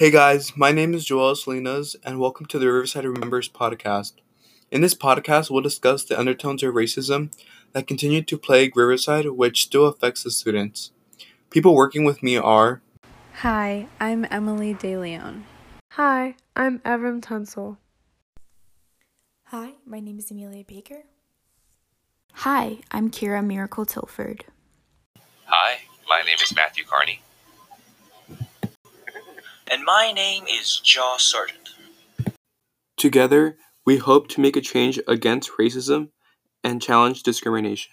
Hey guys, my name is Joel Salinas, and welcome to the Riverside Remembers podcast. In this podcast, we'll discuss the undertones of racism that continue to plague Riverside, which still affects the students. People working with me are Hi, I'm Emily DeLeon. Hi, I'm Evram Tunsil. Hi, my name is Amelia Baker. Hi, I'm Kira Miracle Tilford. Hi, my name is Matthew Carney. My name is Jaw Sargent. Together, we hope to make a change against racism and challenge discrimination.